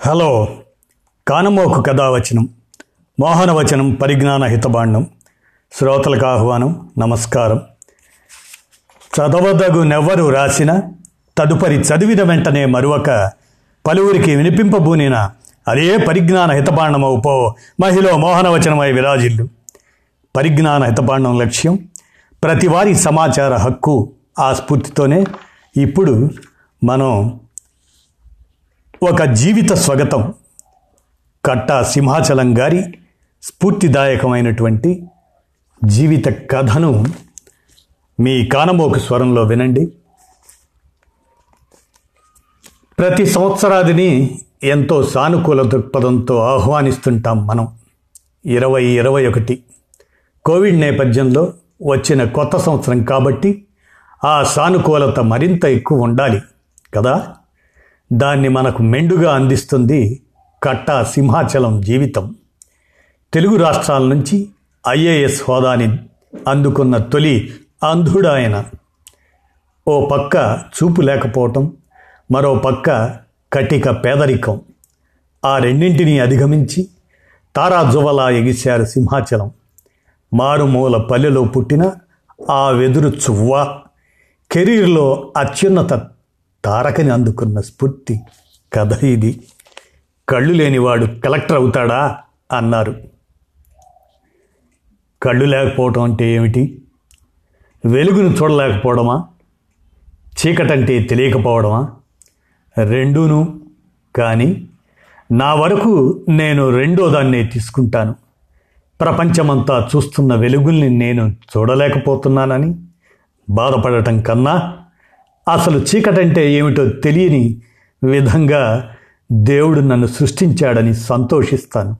Hello కానమోకు కథావచనం మోహనవచనం పరిజ్ఞాన హితబాండం శ్రోతలకు ఆహ్వానం నమస్కారం. చదవదగు నెవ్వరు రాసిన తదుపరి చదివిన వెంటనే మరొక పలువురికి వినిపింపబూనిన అదే పరిజ్ఞాన హితబాండమవు పో మహిళ మోహనవచనమై విరాజిల్లు. పరిజ్ఞాన హితబాండం లక్ష్యం ప్రతివారి సమాచార హక్కు ఆ స్ఫూర్తితోనే ఇప్పుడు మనం ఒక జీవిత స్వగతం. కట్టా సింహాచలం గారి స్ఫూర్తిదాయకమైనటువంటి జీవిత కథను మీ కానమోకు స్వరంలో వినండి. ప్రతి సంవత్సరాదిని ఎంతో సానుకూల దృక్పథంతో ఆహ్వానిస్తుంటాం మనం. ఇరవై ఇరవై ఒకటి. కోవిడ్ నేపథ్యంలో వచ్చిన కొత్త సంవత్సరం కాబట్టి ఆ సానుకూలత మరింత ఎక్కువ ఉండాలి కదా? దాన్ని మనకు మెండుగా అందిస్తుంది కట్టా సింహాచలం జీవితం. తెలుగు రాష్ట్రాల నుంచి ఐఏఎస్ హోదాని అందుకున్న తొలి అంధుడాయన. ఓ పక్క చూపు లేకపోవటం మరో పక్క కటిక పేదరికం. ఆ రెండింటినీ అధిగమించి తారాజువలా ఎగిశారు సింహాచలం. మారుమూల పల్లెలో పుట్టిన ఆ వెదురు చువ్వ కెరీర్లో అత్యున్నత తారకని అందుకున్న స్ఫూర్తి కథ ఇది. కళ్ళు లేనివాడు కలెక్టర్ అవుతాడా? అన్నారు. కళ్ళు లేకపోవటం అంటే ఏమిటి? వెలుగును చూడలేకపోవడమా? చీకటంటే తెలియకపోవడమా? రెండూను కానీ నా వరకు నేను రెండో దాన్నే తీసుకుంటాను. ప్రపంచమంతా చూస్తున్న వెలుగుల్ని నేను చూడలేకపోతున్నానని బాధపడటం కన్నా అసలు చీకటంటే ఏమిటో తెలియని విధంగా దేవుడు నన్ను సృష్టించాడని సంతోషిస్తాను.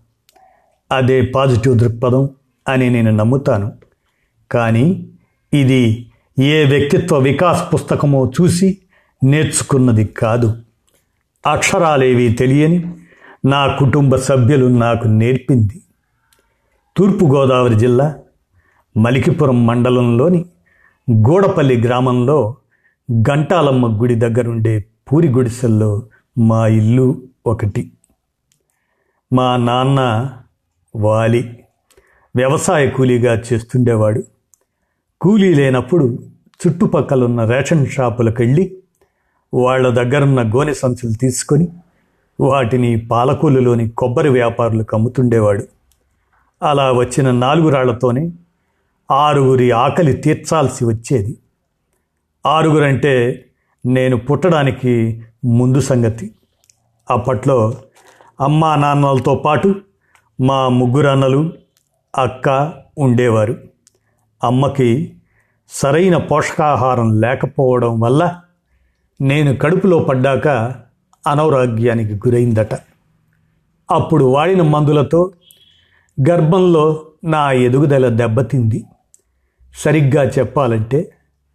అదే పాజిటివ్ దృక్పథం అని నేను నమ్ముతాను. కానీ ఇది ఏ వ్యక్తిత్వ వికాస్ పుస్తకమో చూసి నేర్చుకున్నది కాదు. అక్షరాలేవి తెలియని నా కుటుంబ సభ్యులు నాకు నేర్పింది. తూర్పుగోదావరి జిల్లా మలికిపురం మండలంలోని గూడపల్లి గ్రామంలో గంటాలమ్మ గుడి దగ్గరుండే పూరి గుడిసెల్లో మా ఇల్లు ఒకటి. మా నాన్న వాలి వ్యవసాయ కూలీగా చేస్తుండేవాడు. కూలీ లేనప్పుడు చుట్టుపక్కలున్న రేషన్ షాపులకు వెళ్ళి వాళ్ళ దగ్గరున్న గోనె సంచులు తీసుకొని వాటిని పాలకూలులోని కొబ్బరి వ్యాపారులకు అమ్ముతుండేవాడు అలా వచ్చిన నాలుగు రాళ్ళతోనే ఆరుగురి ఆకలి తీర్చాల్సి వచ్చేది. ఆరుగురంటే నేను పుట్టడానికి ముందు సంగతి. అప్పట్లో అమ్మా నాన్నలతో పాటు మా ముగ్గురు అన్నలు అక్క ఉండేవారు. అమ్మకి సరైన పోషకాహారం లేకపోవడం వల్ల నేను కడుపులో పడ్డాక అనారోగ్యానికి గురైందట. అప్పుడు వాడిన మందులతో గర్భంలో నా ఎదుగుదల దెబ్బతింది. సరిగ్గా చెప్పాలంటే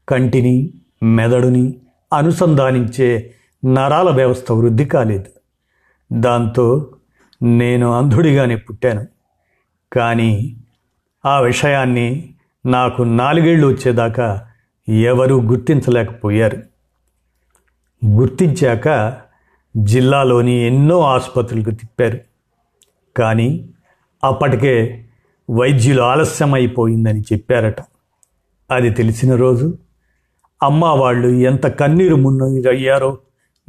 కంటిని మెదడుని అనుసంధానించే నరాల వ్యవస్థ వృద్ధి కాలేదు. దాంతో నేను అంధుడిగానే పుట్టాను. కానీ ఆ విషయాన్ని నాకు నాలుగేళ్ళు వచ్చేదాకా ఎవరూ గుర్తించలేకపోయారు. గుర్తించాక జిల్లాలోని ఎన్నో ఆసుపత్రులకు తిప్పారు. కానీ అప్పటికే వైద్యులు ఆలస్యమైపోయిందని చెప్పారట. అది తెలిసిన రోజు అమ్మ వాళ్ళు ఎంత కన్నీరు మున్నీరయ్యారో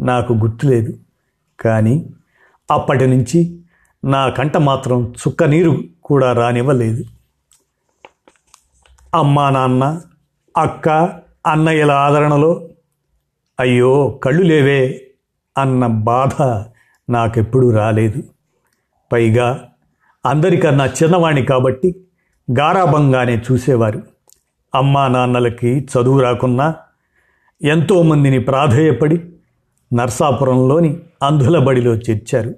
నాకు గుర్తులేదు. కానీ అప్పటి నుంచి నా కంట మాత్రం చుక్క నీరు కూడా రానివ్వలేదు. అమ్మా నాన్న అక్క అన్నయ్యల ఆదరణలో అయ్యో కళ్ళు లేవే అన్న బాధ నాకెప్పుడూ రాలేదు. పైగా అందరికన్నా చిన్నవాణ్ణి కాబట్టి గారాభంగానే చూసేవారు. అమ్మా నాన్నలకి చదువు రాకున్నా ఎంతోమందిని ప్రాధేయపడి నర్సాపురంలోని అంధుల బడిలో చేర్చారు.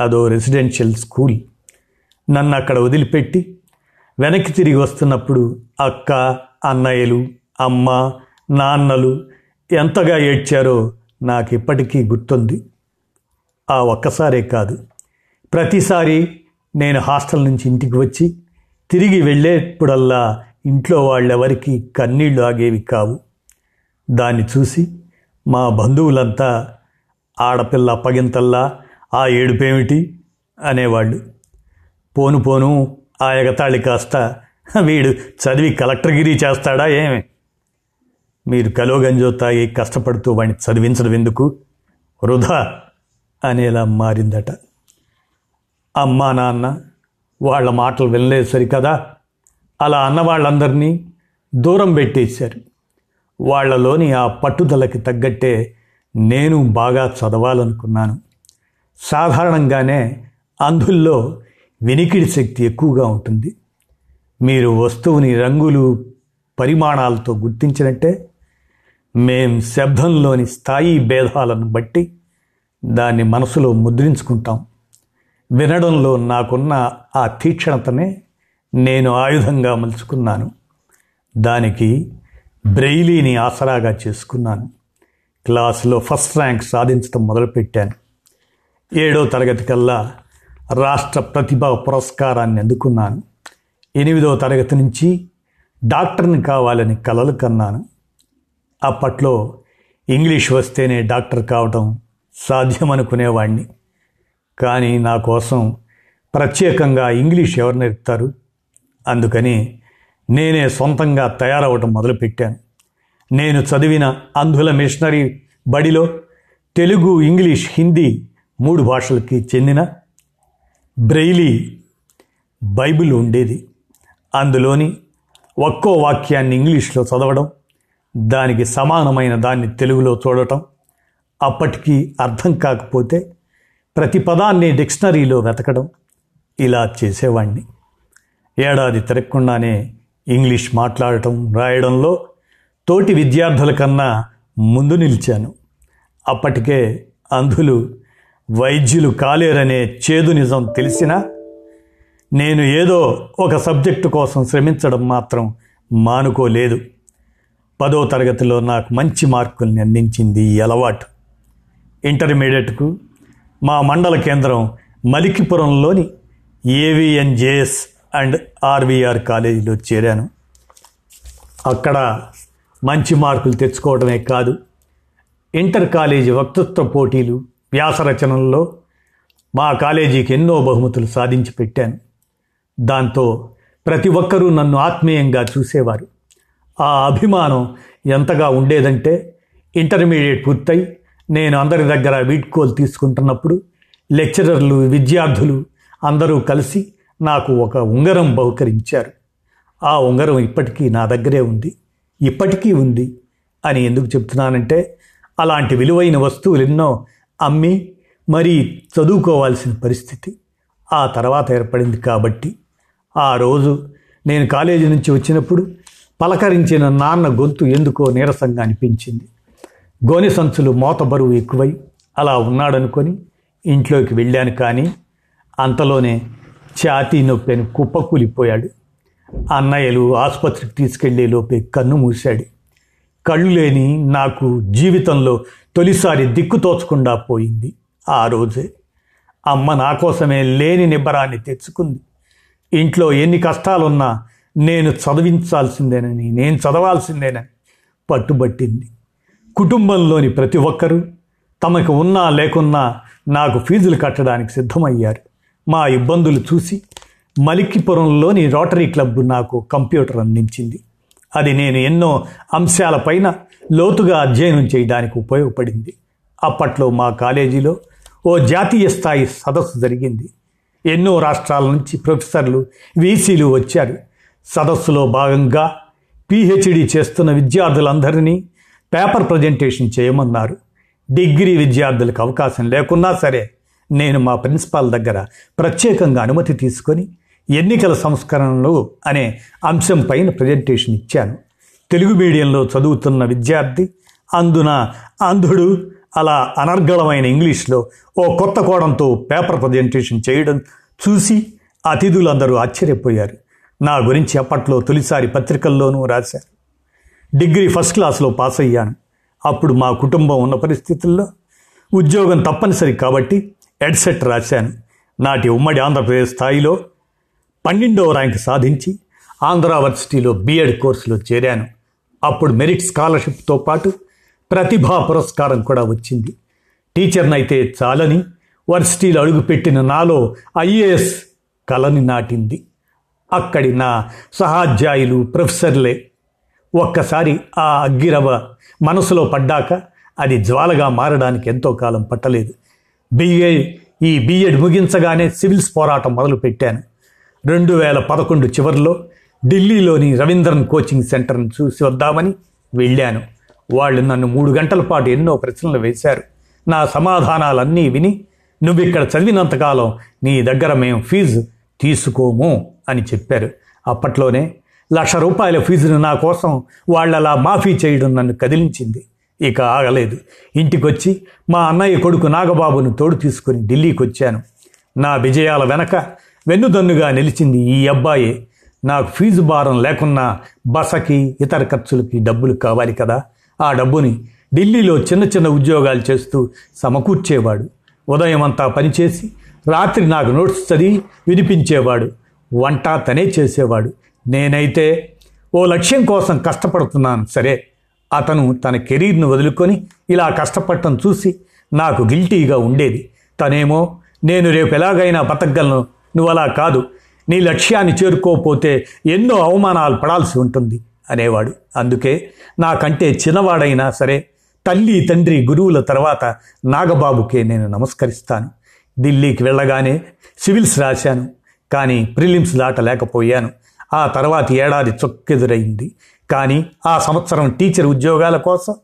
అదో రెసిడెన్షియల్ స్కూల్. నన్ను అక్కడ వదిలిపెట్టి వెనక్కి తిరిగి వస్తున్నప్పుడు అక్క అన్నయ్యలు అమ్మ నాన్నలు ఎంతగా ఏడ్చారో నాకు ఇప్పటికీ గుర్తుంది. ఆ ఒక్కసారే కాదు. ప్రతిసారి నేను హాస్టల్ నుంచి ఇంటికి వచ్చి తిరిగి వెళ్ళేప్పుడల్లా ఇంట్లో వాళ్ళెవరికి కన్నీళ్ళు ఆగేవి కావు. దాన్ని చూసి మా బంధువులంతా ఆడపిల్ల అప్పగింతల్లా ఆ ఏడుపేమిటి అనేవాళ్ళు. పోను పోను ఆ ఎగతాళి కాస్త వీడు చదివి కలెక్టర్గిరి చేస్తాడా ఏమి? మీరు కలోగంజో తాగి కష్టపడుతూ వాడిని చదివించడం ఎందుకు? వృధా అనేలా మారిందట. అమ్మా నాన్న వాళ్ళ మాటలు వినలేదు సరికదా? అలా అన్న వాళ్ళందరినీ దూరం పెట్టేశారు. వాళ్ళలోని ఆ పట్టుదలకి తగ్గట్టే నేను బాగా చదవాలనుకున్నాను. సాధారణంగానే అంధుల్లో వినికిడి శక్తి ఎక్కువగా ఉంటుంది. మీరు వస్తువుని రంగులు పరిమాణాలతో గుర్తించినట్టే మేం శబ్దంలోని స్థాయి భేదాలను బట్టి దాన్ని మనసులో ముద్రించుకుంటాం. వినడంలో నాకున్న ఆ తీక్షణతనే నేను ఆయుధంగా మలుచుకున్నాను. దానికి బ్రెయిలీని ఆసరాగా చేసుకున్నాను. క్లాసులో ఫస్ట్ ర్యాంక్ సాధించడం మొదలుపెట్టాను. ఏడో తరగతి కల్లా రాష్ట్ర ప్రతిభా పురస్కారాన్ని అందుకున్నాను. ఎనిమిదో తరగతి నుంచి డాక్టర్ని కావాలని కలలు కన్నాను. అప్పట్లో ఇంగ్లీష్ వస్తేనే డాక్టర్ కావటం సాధ్యమనుకునేవాణ్ణి. కానీ నా కోసం ప్రత్యేకంగా ఇంగ్లీష్ ఎవరు నేర్పుతారు? అందుకని నేనే సొంతంగా తయారవటం మొదలుపెట్టాను. నేను చదివిన అంధుల మిషనరీ బడిలో తెలుగు ఇంగ్లీష్ హిందీ మూడు భాషలకి చెందిన బ్రెయిలీ బైబిల్ ఉండేది. అందులోని ఒక్కో వాక్యాన్ని ఇంగ్లీష్లో చదవడం దానికి సమానమైన దాన్ని తెలుగులో చూడటం అప్పటికీ అర్థం కాకపోతే ప్రతి పదాన్ని డిక్షనరీలో వెతకడం ఇలా చేసేవాణ్ణి. ఏడాది తిరగకుండానే ఇంగ్లీష్ మాట్లాడటం రాయడంలో తోటి విద్యార్థుల కన్నా ముందు నిలిచాను. అప్పటికే అంధులు వైద్యులు కాలేరనే చేదు నిజం తెలిసినా నేను ఏదో ఒక సబ్జెక్టు కోసం శ్రమించడం మాత్రం మానుకోలేదు. పదో తరగతిలో నాకు మంచి మార్కుల్ని అందించింది ఈ అలవాటు. ఇంటర్మీడియట్కు మా మండల కేంద్రం మలికిపురంలోని ఏవిఎన్జేఎస్ అండ్ ఆర్వీఆర్ కాలేజీలో చేరాను. అక్కడ మంచి మార్కులు తెచ్చుకోవడమే కాదు ఇంటర్ కాలేజీ వక్తృత్వ పోటీలు వ్యాస రచనల్లో మా కాలేజీకి ఎన్నో బహుమతులు సాధించి పెట్టాను. దాంతో ప్రతి ఒక్కరూ నన్ను ఆత్మీయంగా చూసేవారు. ఆ అభిమానం ఎంతగా ఉండేదంటే ఇంటర్మీడియట్ పూర్తయి నేను అందరి దగ్గర వీడ్కోలు తీసుకుంటున్నప్పుడు లెక్చరర్లు విద్యార్థులు అందరూ కలిసి నాకు ఒక ఉంగరం బహుకరించారు. ఆ ఉంగరం ఇప్పటికీ నా దగ్గరే ఉంది. ఇప్పటికీ ఉంది అని ఎందుకు చెప్తున్నానంటే అలాంటి విలువైన వస్తువులు ఎన్నో అమ్మి మరీ చదువుకోవాల్సిన పరిస్థితి ఆ తర్వాత ఏర్పడింది కాబట్టి ఆ రోజు నేను కాలేజీ నుంచి వచ్చినప్పుడు పలకరించిన నాన్న గొంతు ఎందుకో నీరసంగా అనిపించింది. గోనె సంచులు మోత బరువు ఎక్కువై అలా ఉన్నాడనుకొని ఇంట్లోకి వెళ్ళాను కానీ అంతలోనే ఛాతీ నొప్పి అని కుప్పకూలిపోయాడు. అన్నయ్యలు ఆసుపత్రికి తీసుకెళ్ళే లోపే కన్ను మూశాడు. కళ్ళు లేని నాకు జీవితంలో తొలిసారి దిక్కు తోచకుండా పోయింది ఆ రోజే. అమ్మ నా కోసమే లేని నిబ్బరాన్ని తెచ్చుకుంది. ఇంట్లో ఎన్ని కష్టాలున్నా నేను చదివించాల్సిందేనని నేను చదవాల్సిందేనని పట్టుబట్టింది. కుటుంబంలోని ప్రతి ఒక్కరూ తమకు ఉన్నా లేకున్నా నాకు ఫీజులు కట్టడానికి సిద్ధమయ్యారు. మా ఇబ్బందులు చూసి మలిక్కిపురంలోని రోటరీ క్లబ్ నాకు కంప్యూటర్ అందించింది. అది నేను ఎన్నో అంశాలపైన లోతుగా అధ్యయనం చేయడానికి ఉపయోగపడింది. అప్పట్లో మా కాలేజీలో ఓ జాతీయ స్థాయి సదస్సు జరిగింది. ఎన్నో రాష్ట్రాల నుంచి ప్రొఫెసర్లు వీసీలు వచ్చారు. సదస్సులో భాగంగా పీహెచ్డీ చేస్తున్న విద్యార్థులందరినీ పేపర్ ప్రజెంటేషన్ చేయమన్నారు. డిగ్రీ విద్యార్థులకు అవకాశం లేకున్నా సరే నేను మా ప్రిన్సిపాల్ దగ్గర ప్రత్యేకంగా అనుమతి తీసుకొని ఎన్నికల సంస్కరణలు అనే అంశం పైన ప్రజెంటేషన్ ఇచ్చాను. తెలుగు మీడియంలో చదువుతున్న విద్యార్థి అందున అంధుడు అలా అనర్గళమైన ఇంగ్లీష్లో ఓ కొత్త కోణంతో పేపర్ ప్రజెంటేషన్ చేయడం చూసి అతిథులందరూ ఆశ్చర్యపోయారు. నా గురించి అప్పట్లో తొలిసారి పత్రికల్లోనూ రాశారు. డిగ్రీ ఫస్ట్ క్లాస్లో పాస్ అయ్యాను అప్పుడు మా కుటుంబం ఉన్న పరిస్థితుల్లో ఉద్యోగం తప్పనిసరి కాబట్టి ఎడ్సెట్ రాశాను. నాటి ఉమ్మడి ఆంధ్రప్రదేశ్ స్థాయిలో పన్నెండవ ర్యాంక్ సాధించి ఆంధ్ర యూనివర్సిటీలో బీఎడ్ కోర్సులో చేరాను. అప్పుడు మెరిట్ స్కాలర్షిప్తో పాటు ప్రతిభా పురస్కారం కూడా వచ్చింది. టీచర్నైతే చాలని వర్సిటీలు అడుగుపెట్టిన నాలో ఐఏఎస్ కలని నాటింది. అక్కడి నా సహాధ్యాయులు ప్రొఫెసర్లే. ఒక్కసారి ఆ అగ్గిరవ మనసులో పడ్డాక అది జ్వాలగా మారడానికి ఎంతో కాలం పట్టలేదు. బిఏ ఈ బిఎడ్ ముగించగానే సివిల్స్ పోరాటం మొదలుపెట్టాను. రెండు వేల పదకొండు చివరిలో ఢిల్లీలోని రవీంద్రన్ కోచింగ్ సెంటర్ను చూసి వద్దామని వెళ్ళాను. వాళ్ళు నన్ను మూడు గంటల పాటు ఎన్నో ప్రశ్నలు వేశారు. నా సమాధానాలన్నీ విని నువ్వు ఇక్కడ చదివినంతకాలం నీ దగ్గర మేము ఫీజు తీసుకోము అని చెప్పారు. అప్పట్లోనే లక్ష రూపాయల ఫీజును నా కోసం వాళ్ళలా మాఫీ చేయడం నన్ను కదిలించింది. ఇక ఆగలేదు. ఇంటికొచ్చి మా అన్నయ్య కొడుకు నాగబాబును తోడు తీసుకుని ఢిల్లీకి వచ్చాను నా విజయాల వెనక వెన్నుదన్నుగా నిలిచింది ఈ అబ్బాయే. నాకు ఫీజు భారం లేకున్నా బసకి ఇతర ఖర్చులకి డబ్బులు కావాలి కదా. ఆ డబ్బుని ఢిల్లీలో చిన్న చిన్న ఉద్యోగాలు చేస్తూ సమకూర్చేవాడు. ఉదయం అంతా పనిచేసి రాత్రి నాకు నోట్స్ చదివి వినిపించేవాడు. వంట తనే చేసేవాడు. నేనైతే ఓ లక్ష్యం కోసం కష్టపడుతున్నాను. సరే అతను తన కెరీర్ను వదులుకొని ఇలా కష్టపడటం చూసి నాకు గిల్టీగా ఉండేది. తనేమో నేను రేపు ఎలాగైనా బతకగలను నువ్వు అలా కాదు. నీ లక్ష్యాన్ని చేరుకోకపోతే ఎన్నో అవమానాలు పడాల్సి ఉంటుంది అనేవాడు. అందుకే నాకంటే చిన్నవాడైనా సరే తల్లి తండ్రి గురువుల తర్వాత నాగబాబుకే నేను నమస్కరిస్తాను. ఢిల్లీకి వెళ్ళగానే సివిల్స్ రాశాను కానీ ప్రిలిమ్స్ దాటలేకపోయాను. ఆ తర్వాత ఏడాది చొక్కెదురైంది. కానీ ఆ సంవత్సరం టీచర్ ఉద్యోగాల కోసం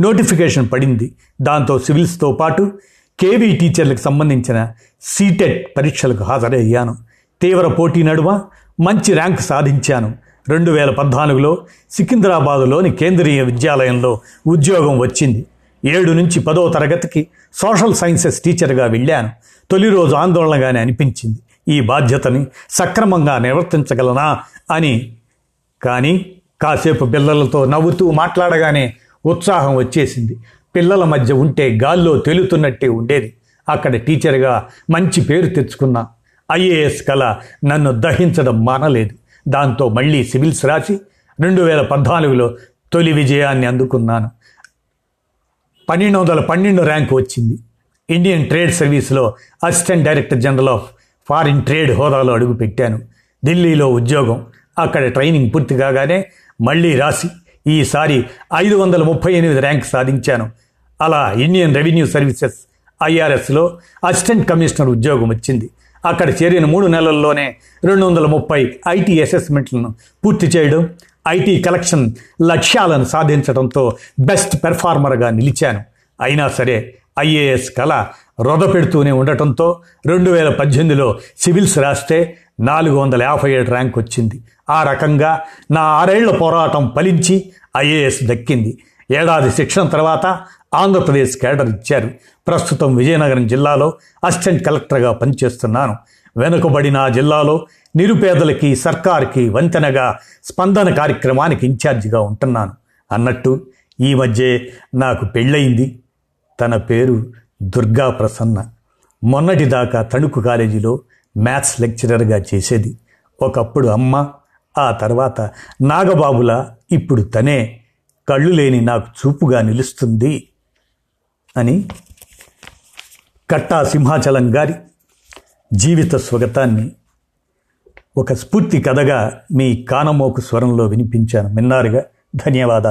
నోటిఫికేషన్ పడింది. దాంతో సివిల్స్తో పాటు కేవీ టీచర్లకు సంబంధించిన సీటెట్ పరీక్షలకు హాజరయ్యాను. తీవ్ర పోటీ నడుమ మంచి ర్యాంక్ సాధించాను. రెండు వేల పద్నాలుగులో సికింద్రాబాదులోని కేంద్రీయ విద్యాలయంలో ఉద్యోగం వచ్చింది. ఏడు నుంచి పదో తరగతికి సోషల్ సైన్సెస్ టీచర్గా వెళ్ళాను. తొలి రోజు ఆందోళనగానే అనిపించింది. ఈ బాధ్యతని సక్రమంగా నిర్వర్తించగలనా అని కానీ కాసేపు పిల్లలతో నవ్వుతూ మాట్లాడగానే ఉత్సాహం వచ్చేసింది. పిల్లల మధ్య ఉంటే గాల్లో తేలుతున్నట్టే ఉండేది. అక్కడ టీచర్గా మంచి పేరు తెచ్చుకున్నా ఐఏఎస్ కళ నన్ను దహించడం మానలేదు. దాంతో మళ్ళీ సివిల్స్ రాసి రెండు వేల పద్నాలుగులో తొలి విజయాన్ని అందుకున్నాను. పన్నెండు వందల పన్నెండు ర్యాంకు వచ్చింది. ఇండియన్ ట్రేడ్ సర్వీస్లో assistant director general of foreign trade హోదాలో అడుగుపెట్టాను. ఢిల్లీలో ఉద్యోగం అక్కడ ట్రైనింగ్ పూర్తి కాగానే మళ్ళీ రాసి ఈసారి ఐదు వందల ముప్పై ఎనిమిది ర్యాంక్ సాధించాను. అలా ఇండియన్ రెవెన్యూ సర్వీసెస్ ఐఆర్ఎస్లో అసిస్టెంట్ కమిషనర్ ఉద్యోగం వచ్చింది. అక్కడ చేరిన మూడు నెలల్లోనే రెండు వందల ముప్పై ఐటీ అసెస్మెంట్లను పూర్తి చేయడం ఐటీ కలెక్షన్ లక్ష్యాలను సాధించడంతో బెస్ట్ పెర్ఫార్మర్గా నిలిచాను. అయినా సరే ఐఏఎస్ కళ రొద పెడుతూనే ఉండటంతో రెండు వేల పద్దెనిమిదిలో సివిల్స్ రాస్తే నాలుగు వందల యాభై ఏడు ర్యాంక్ వచ్చింది. ఆ రకంగా నా ఆరేళ్ళ పోరాటం ఫలించి ఐఏఎస్ దక్కింది. ఏడాది శిక్షణ తర్వాత ఆంధ్రప్రదేశ్ కేడర్ ఇచ్చారు. ప్రస్తుతం విజయనగరం జిల్లాలో అసిస్టెంట్ కలెక్టర్గా పనిచేస్తున్నాను. వెనుకబడిన జిల్లాలో నిరుపేదలకి సర్కార్కి వంతెనగా స్పందన కార్యక్రమానికి ఇన్ఛార్జిగా ఉంటున్నాను. అన్నట్టు ఈ మధ్య నాకు పెళ్ళయింది. తన పేరు దుర్గా ప్రసన్న మొన్నటిదాకా తణుకు కాలేజీలో మ్యాథ్స్ లెక్చరర్గా చేసేది. ఒకప్పుడు అమ్మ ఆ తర్వాత నాగబాబుల ఇప్పుడు తనే. కళ్ళు లేని నాకు చూపుగా నిలుస్తుంది అని కట్టా సింహాచలం గారి జీవిత స్వగతాన్ని ఒక స్ఫూర్తి కథగా మీ కానమోకు స్వరంలో వినిపించాను. విన్నారుగా? ధన్యవాదాలు.